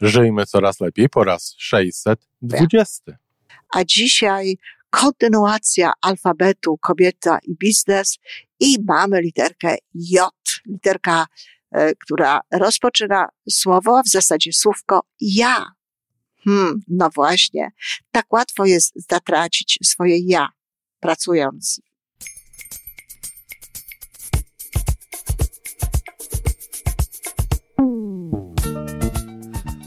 Żyjmy coraz lepiej po raz 620. A dzisiaj kontynuacja alfabetu kobieta i biznes i mamy literkę J. Literka, e, która rozpoczyna słowo, a w zasadzie słówko ja. Hmm, no właśnie. Tak łatwo jest zatracić swoje ja, pracując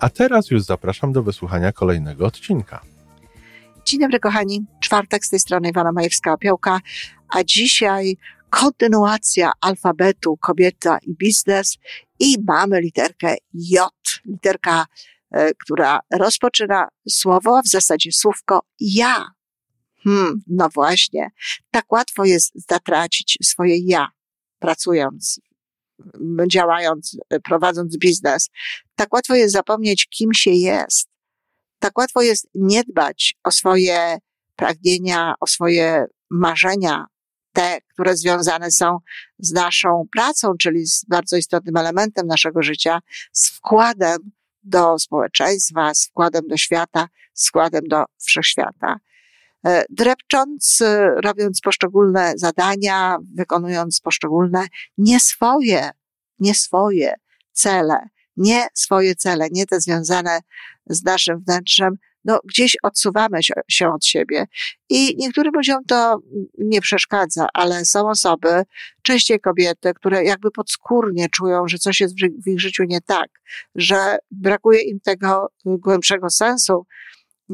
a teraz już zapraszam do wysłuchania kolejnego odcinka. Dzień dobry, kochani. Czwartek z tej strony Iwana Majewska-Opiełka, a dzisiaj kontynuacja alfabetu kobieta i biznes i mamy literkę J. Literka, e, która rozpoczyna słowo, a w zasadzie słówko ja. Hmm, no właśnie. Tak łatwo jest zatracić swoje ja, pracując działając, prowadząc biznes, tak łatwo jest zapomnieć, kim się jest. Tak łatwo jest nie dbać o swoje pragnienia, o swoje marzenia, te, które związane są z naszą pracą, czyli z bardzo istotnym elementem naszego życia, z wkładem do społeczeństwa, z wkładem do świata, z wkładem do wszechświata. E, drepcząc, e, robiąc poszczególne zadania, wykonując poszczególne nie swoje, nie swoje cele, nie swoje cele, nie te związane z naszym wnętrzem, no gdzieś odsuwamy się od siebie. I niektórym ludziom to nie przeszkadza, ale są osoby, częściej kobiety, które jakby podskórnie czują, że coś jest w ich życiu nie tak, że brakuje im tego głębszego sensu,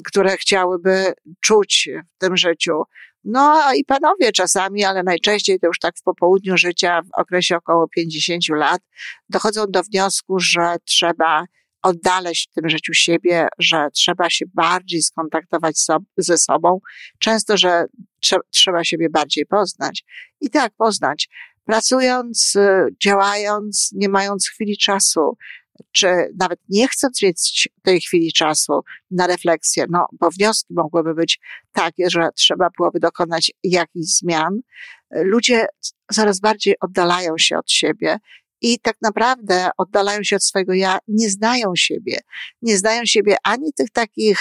które chciałyby czuć w tym życiu. No i panowie czasami, ale najczęściej to już tak w popołudniu życia, w okresie około 50 lat, dochodzą do wniosku, że trzeba oddaleźć w tym życiu siebie, że trzeba się bardziej skontaktować so, ze sobą. Często, że trze, trzeba siebie bardziej poznać. I tak poznać. Pracując, działając, nie mając chwili czasu, czy nawet nie chcąc mieć tej chwili czasu na refleksję, no bo wnioski mogłyby być takie, że trzeba byłoby dokonać jakichś zmian, ludzie coraz bardziej oddalają się od siebie i tak naprawdę oddalają się od swojego ja, nie znają siebie. Nie znają siebie ani tych takich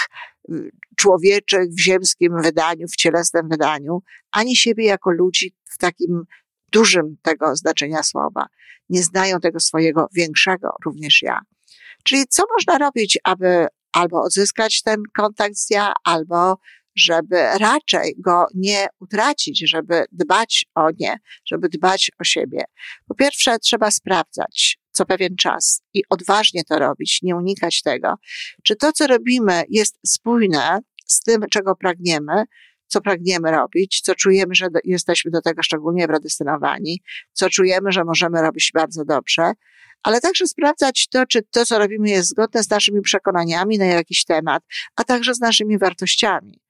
y, człowieczych w ziemskim wydaniu, w cielesnym wydaniu, ani siebie jako ludzi w takim dużym tego znaczenia słowa. Nie znają tego swojego większego również ja. Czyli co można robić, aby albo odzyskać ten kontakt z ja, albo żeby raczej go nie utracić, żeby dbać o nie, żeby dbać o siebie. Po pierwsze, trzeba sprawdzać co pewien czas i odważnie to robić, nie unikać tego, czy to, co robimy, jest spójne z tym, czego pragniemy, co pragniemy robić, co czujemy, że jesteśmy do tego szczególnie predestynowani, co czujemy, że możemy robić bardzo dobrze, ale także sprawdzać to, czy to, co robimy, jest zgodne z naszymi przekonaniami na jakiś temat, a także z naszymi wartościami.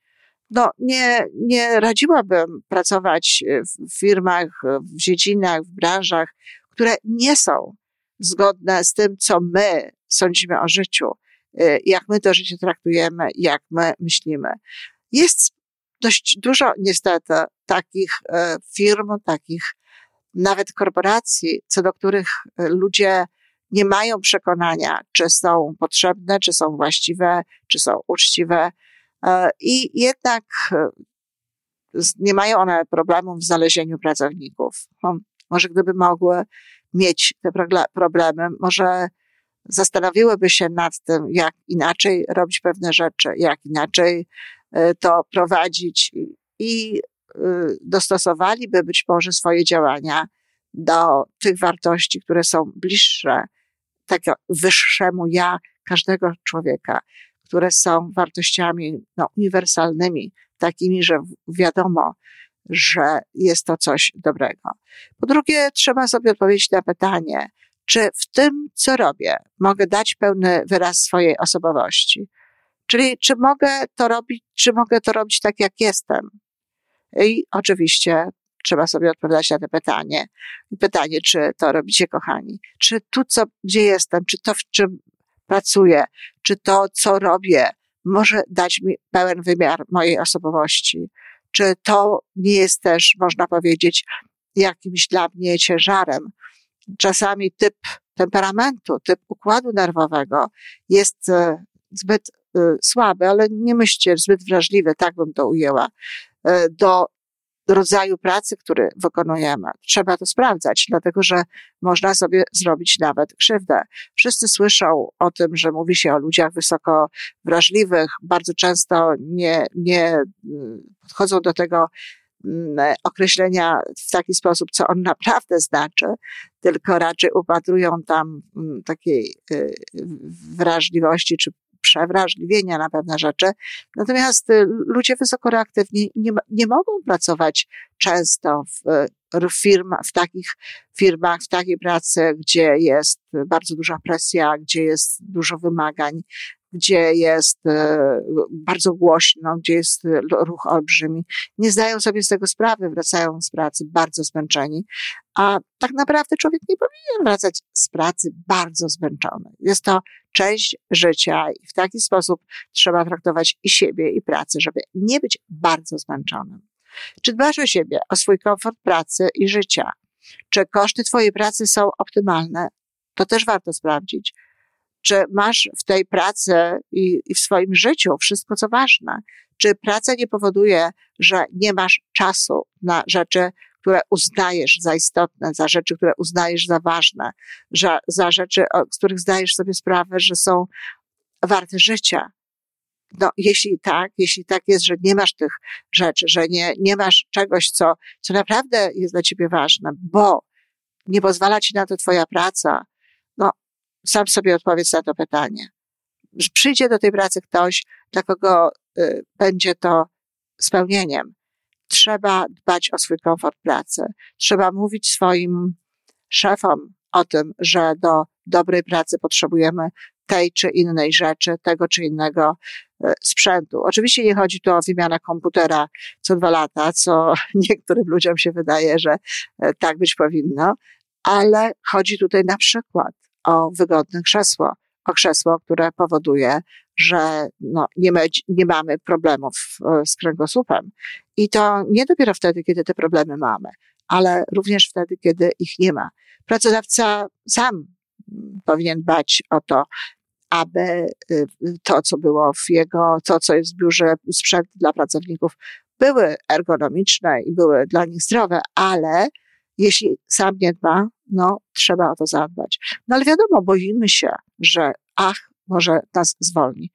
No, nie, nie radziłabym pracować w firmach, w dziedzinach, w branżach, które nie są zgodne z tym, co my sądzimy o życiu, y, jak my to życie traktujemy, jak my myślimy. Jest dość dużo niestety takich e, firm, takich nawet korporacji, co do których e, ludzie nie mają przekonania, czy są potrzebne, czy są właściwe, czy są uczciwe. E, I jednak nie mają one problemów w znalezieniu pracowników. No, może gdyby mogły mieć te problemy, może zastanowiłyby się nad tym, jak inaczej robić pewne rzeczy, jak inaczej to prowadzić i e, dostosowaliby być może swoje działania do tych wartości, które są bliższe tak wyższemu ja każdego człowieka, które są wartościami no, uniwersalnymi, takimi, że wiadomo, że jest to coś dobrego. Po drugie, trzeba sobie odpowiedzieć na pytanie, Czy w tym, co robię, mogę dać pełny wyraz swojej osobowości? Czyli czy mogę to robić, czy mogę to robić tak, jak jestem? I oczywiście trzeba sobie odpowiadać na to pytanie. Pytanie, czy to robicie, kochani? Czy tu, co, gdzie jestem, czy to, w czym pracuję, czy to, co robię, może dać mi pełen wymiar mojej osobowości? Czy to nie jest też, można powiedzieć, jakimś dla mnie ciężarem? Czasami typ temperamentu, typ układu nerwowego jest e, zbyt e, słaby, ale nie myślcie, zbyt wrażliwy, tak bym to ujęła, e, do rodzaju pracy, który wykonujemy. Trzeba to sprawdzać, dlatego że można sobie zrobić nawet krzywdę. Wszyscy słyszą o tym, że mówi się o ludziach wysoko wrażliwych, bardzo często nie, nie mm, podchodzą do tego mm, określenia w taki sposób, co on naprawdę znaczy, tylko raczej upatrują tam mm, takiej y, wrażliwości czy przewrażliwienia na pewne rzeczy. Natomiast y, ludzie wysoko reaktywni nie, nie mogą pracować często w, w, w takich firmach, w takiej pracy, gdzie jest bardzo duża presja, gdzie jest dużo wymagań, gdzie jest e, bardzo głośno, gdzie jest ruch olbrzymi. Nie zdają sobie z tego sprawy, wracają z pracy bardzo zmęczeni, a tak naprawdę człowiek nie powinien wracać z pracy bardzo zmęczony. Jest to część życia i w taki sposób trzeba traktować i siebie, i pracę, żeby nie być bardzo zmęczonym. Czy dbasz o siebie, o swój komfort pracy i życia? Czy koszty Twojej pracy są optymalne? To też warto sprawdzić czy masz w tej pracy i, i w swoim życiu wszystko, co ważne? Czy praca nie powoduje, że nie masz czasu na rzeczy, które uznajesz za istotne, za rzeczy, które uznajesz za ważne, za, za rzeczy, z których zdajesz sobie sprawę, że są warte życia? No, jeśli tak, jeśli tak jest, że nie masz tych rzeczy, że nie, nie masz czegoś, co, co naprawdę jest dla ciebie ważne, bo nie pozwala ci na to twoja praca, sam sobie odpowiedz na to pytanie. Przyjdzie do tej pracy ktoś, dla kogo y, będzie to spełnieniem. Trzeba dbać o swój komfort pracy. Trzeba mówić swoim szefom o tym, że do dobrej pracy potrzebujemy tej czy innej rzeczy, tego czy innego y, sprzętu. Oczywiście nie chodzi tu o wymianę komputera co dwa lata, co niektórym ludziom się wydaje, że y, tak być powinno, ale chodzi tutaj na przykład o wygodne krzesło, o krzesło, które powoduje, że no, nie, ma, nie mamy problemów e, z kręgosłupem. I to nie dopiero wtedy, kiedy te problemy mamy, ale również wtedy, kiedy ich nie ma. Pracodawca sam powinien dbać o to, aby y, to, co było w jego, to, co jest w biurze, sprzęt dla pracowników, były ergonomiczne i były dla nich zdrowe, ale jeśli sam nie dba, no trzeba o to zadbać. No ale wiadomo, boimy się, że ach, może nas zwolni.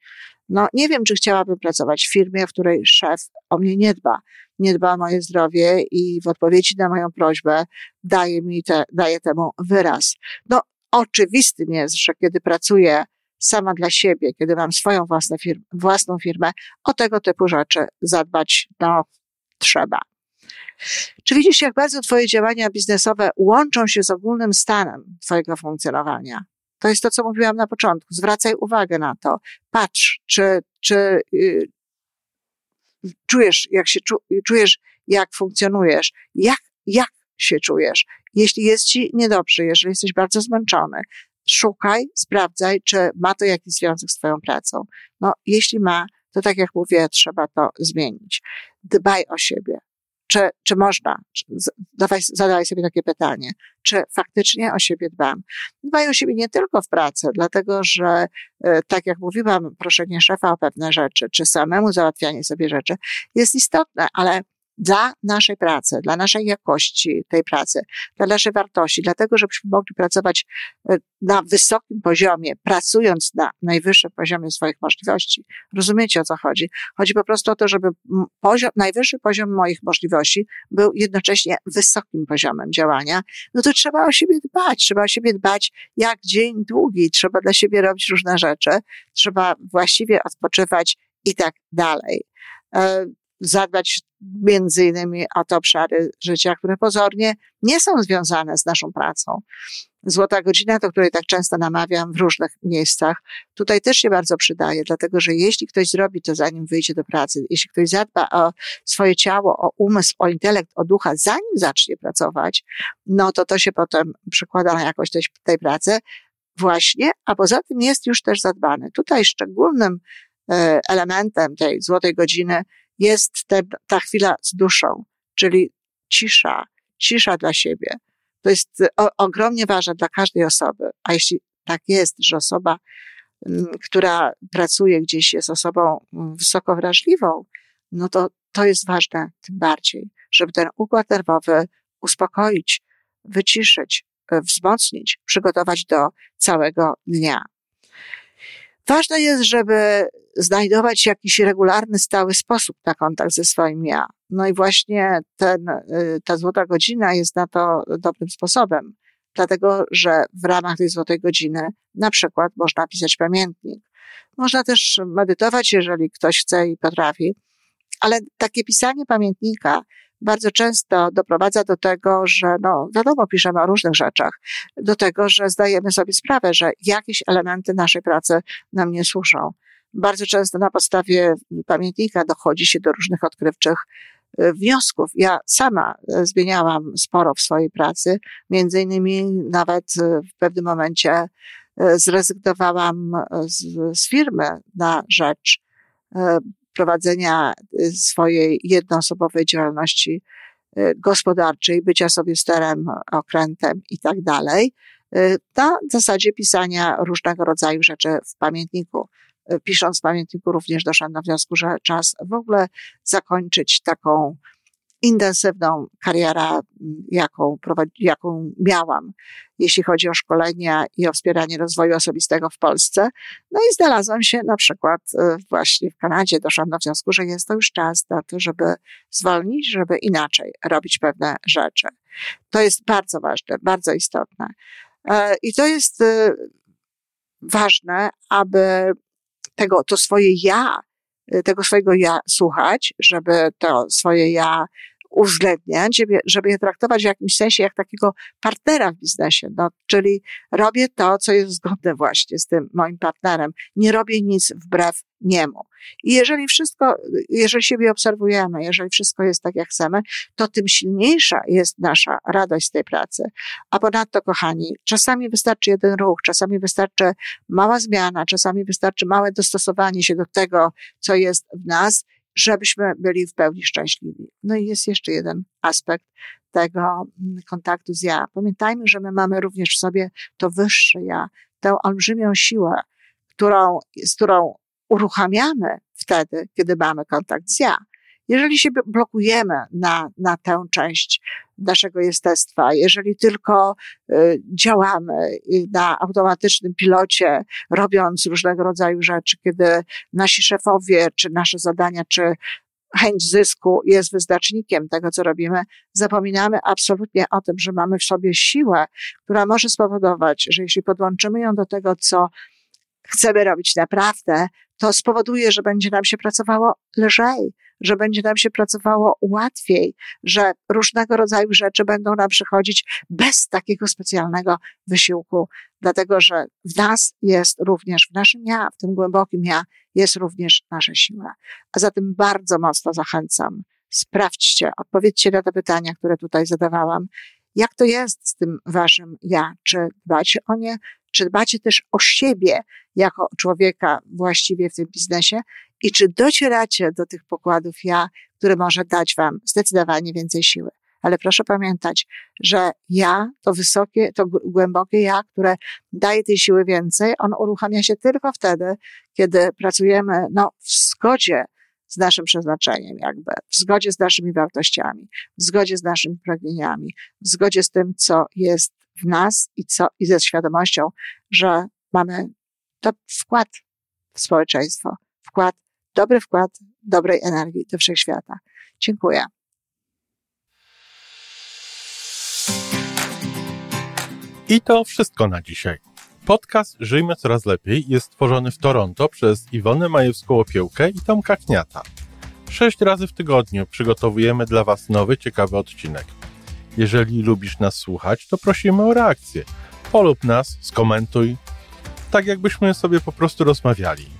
No nie wiem, czy chciałabym pracować w firmie, w której szef o mnie nie dba. Nie dba o moje zdrowie i w odpowiedzi na moją prośbę daje mi te, daje temu wyraz. No oczywistym jest, że kiedy pracuję sama dla siebie, kiedy mam swoją własną, firm, własną firmę, o tego typu rzeczy zadbać no trzeba. Czy widzisz, jak bardzo Twoje działania biznesowe łączą się z ogólnym stanem Twojego funkcjonowania? To jest to, co mówiłam na początku. Zwracaj uwagę na to. Patrz, czy, czy yy, czujesz, jak się czujesz, jak funkcjonujesz, jak, jak się czujesz. Jeśli jest ci niedobrze, jeżeli jesteś bardzo zmęczony, szukaj, sprawdzaj, czy ma to jakiś związek z Twoją pracą. No, jeśli ma, to tak jak mówię, trzeba to zmienić. Dbaj o siebie czy, czy można? Zadawaj, sobie takie pytanie, czy faktycznie o siebie dbam? Dbaj o siebie nie tylko w pracy, dlatego że, e, tak jak mówiłam, proszenie szefa o pewne rzeczy, czy samemu załatwianie sobie rzeczy jest istotne, ale dla naszej pracy, dla naszej jakości tej pracy, dla naszej wartości, dlatego, żebyśmy mogli pracować e, na wysokim poziomie, pracując na najwyższym poziomie swoich możliwości. Rozumiecie o co chodzi? Chodzi po prostu o to, żeby poziom, najwyższy poziom moich możliwości był jednocześnie wysokim poziomem działania. No to trzeba o siebie dbać, trzeba o siebie dbać jak dzień długi, trzeba dla siebie robić różne rzeczy, trzeba właściwie odpoczywać i tak dalej. E, zadbać między innymi o te obszary życia, które pozornie nie są związane z naszą pracą. Złota godzina, do której tak często namawiam w różnych miejscach, tutaj też się bardzo przydaje, dlatego że jeśli ktoś zrobi to zanim wyjdzie do pracy, jeśli ktoś zadba o swoje ciało, o umysł, o intelekt, o ducha, zanim zacznie pracować, no to to się potem przekłada na jakość tej, tej pracy właśnie, a poza tym jest już też zadbany. Tutaj szczególnym e, elementem tej złotej godziny jest te, ta chwila z duszą, czyli cisza, cisza dla siebie. To jest o, ogromnie ważne dla każdej osoby. A jeśli tak jest, że osoba, mm, która pracuje gdzieś, jest osobą wysoko wrażliwą, no to to jest ważne tym bardziej, żeby ten układ nerwowy uspokoić, wyciszyć, e, wzmocnić, przygotować do całego dnia. Ważne jest, żeby znajdować jakiś regularny, stały sposób na kontakt ze swoim ja. No i właśnie ten, y, ta złota godzina jest na to dobrym sposobem, dlatego że w ramach tej złotej godziny na przykład można pisać pamiętnik. Można też medytować, jeżeli ktoś chce i potrafi, ale takie pisanie pamiętnika bardzo często doprowadza do tego, że, no, wiadomo, piszemy o różnych rzeczach, do tego, że zdajemy sobie sprawę, że jakieś elementy naszej pracy nam nie służą. Bardzo często na podstawie pamiętnika dochodzi się do różnych odkrywczych e, wniosków. Ja sama e, zmieniałam sporo w swojej pracy, między innymi nawet e, w pewnym momencie zrezygnowałam z, z firmy na rzecz prowadzenia y, swojej jednoosobowej działalności y, gospodarczej, bycia sobie sterem, okrętem i tak dalej, y, na zasadzie pisania różnego rodzaju rzeczy w pamiętniku. Pisząc w pamiętniku również doszłam do wniosku, że czas w ogóle zakończyć taką intensywną karierę, jaką, jaką miałam, jeśli chodzi o szkolenia i o wspieranie rozwoju osobistego w Polsce. No i znalazłam się na przykład e, właśnie w Kanadzie. Doszłam do wniosku, że jest to już czas na to, żeby zwolnić, żeby inaczej robić pewne rzeczy. To jest bardzo ważne, bardzo istotne. E, I to jest e, ważne, aby tego, to swoje ja, tego swojego ja słuchać, żeby to swoje ja uwzględniać, żeby je traktować w jakimś sensie jak takiego partnera w biznesie. No, czyli robię to, co jest zgodne właśnie z tym moim partnerem. Nie robię nic wbrew niemu. I jeżeli wszystko, jeżeli siebie obserwujemy, jeżeli wszystko jest tak, jak chcemy, to tym silniejsza jest nasza radość z tej pracy. A ponadto, kochani, czasami wystarczy jeden ruch, czasami wystarczy mała zmiana, czasami wystarczy małe dostosowanie się do tego, co jest w nas żebyśmy byli w pełni szczęśliwi. No i jest jeszcze jeden aspekt tego mm, kontaktu z ja. Pamiętajmy, że my mamy również w sobie to wyższe ja, tę olbrzymią siłę, którą, z którą uruchamiamy wtedy, kiedy mamy kontakt z ja. Jeżeli się blokujemy na, na tę część naszego jestestwa, jeżeli tylko y, działamy na automatycznym pilocie, robiąc różnego rodzaju rzeczy, kiedy nasi szefowie, czy nasze zadania, czy chęć zysku jest wyznacznikiem tego, co robimy, zapominamy absolutnie o tym, że mamy w sobie siłę, która może spowodować, że jeśli podłączymy ją do tego, co chcemy robić naprawdę, to spowoduje, że będzie nam się pracowało lżej, że będzie nam się pracowało łatwiej, że różnego rodzaju rzeczy będą nam przychodzić bez takiego specjalnego wysiłku, dlatego że w nas jest również, w naszym ja, w tym głębokim ja, jest również nasza siła. A zatem bardzo mocno zachęcam, sprawdźcie, odpowiedzcie na te pytania, które tutaj zadawałam. Jak to jest z tym waszym ja? Czy dbacie o nie? Czy dbacie też o siebie jako człowieka właściwie w tym biznesie? I czy docieracie do tych pokładów ja, które może dać wam zdecydowanie więcej siły? Ale proszę pamiętać, że ja, to wysokie, to głębokie ja, które daje tej siły więcej, on uruchamia się tylko wtedy, kiedy pracujemy no, w zgodzie z naszym przeznaczeniem, jakby, w zgodzie z naszymi wartościami, w zgodzie z naszymi pragnieniami, w zgodzie z tym, co jest w nas i, co, i ze świadomością, że mamy to wkład w społeczeństwo, wkład, dobry wkład dobrej energii do wszechświata. Dziękuję. I to wszystko na dzisiaj. Podcast Żyjmy Coraz Lepiej jest stworzony w Toronto przez Iwonę Majewską-Opiełkę i Tomka Kniata. Sześć razy w tygodniu przygotowujemy dla Was nowy, ciekawy odcinek. Jeżeli lubisz nas słuchać, to prosimy o reakcję. Polub nas, skomentuj, tak jakbyśmy sobie po prostu rozmawiali.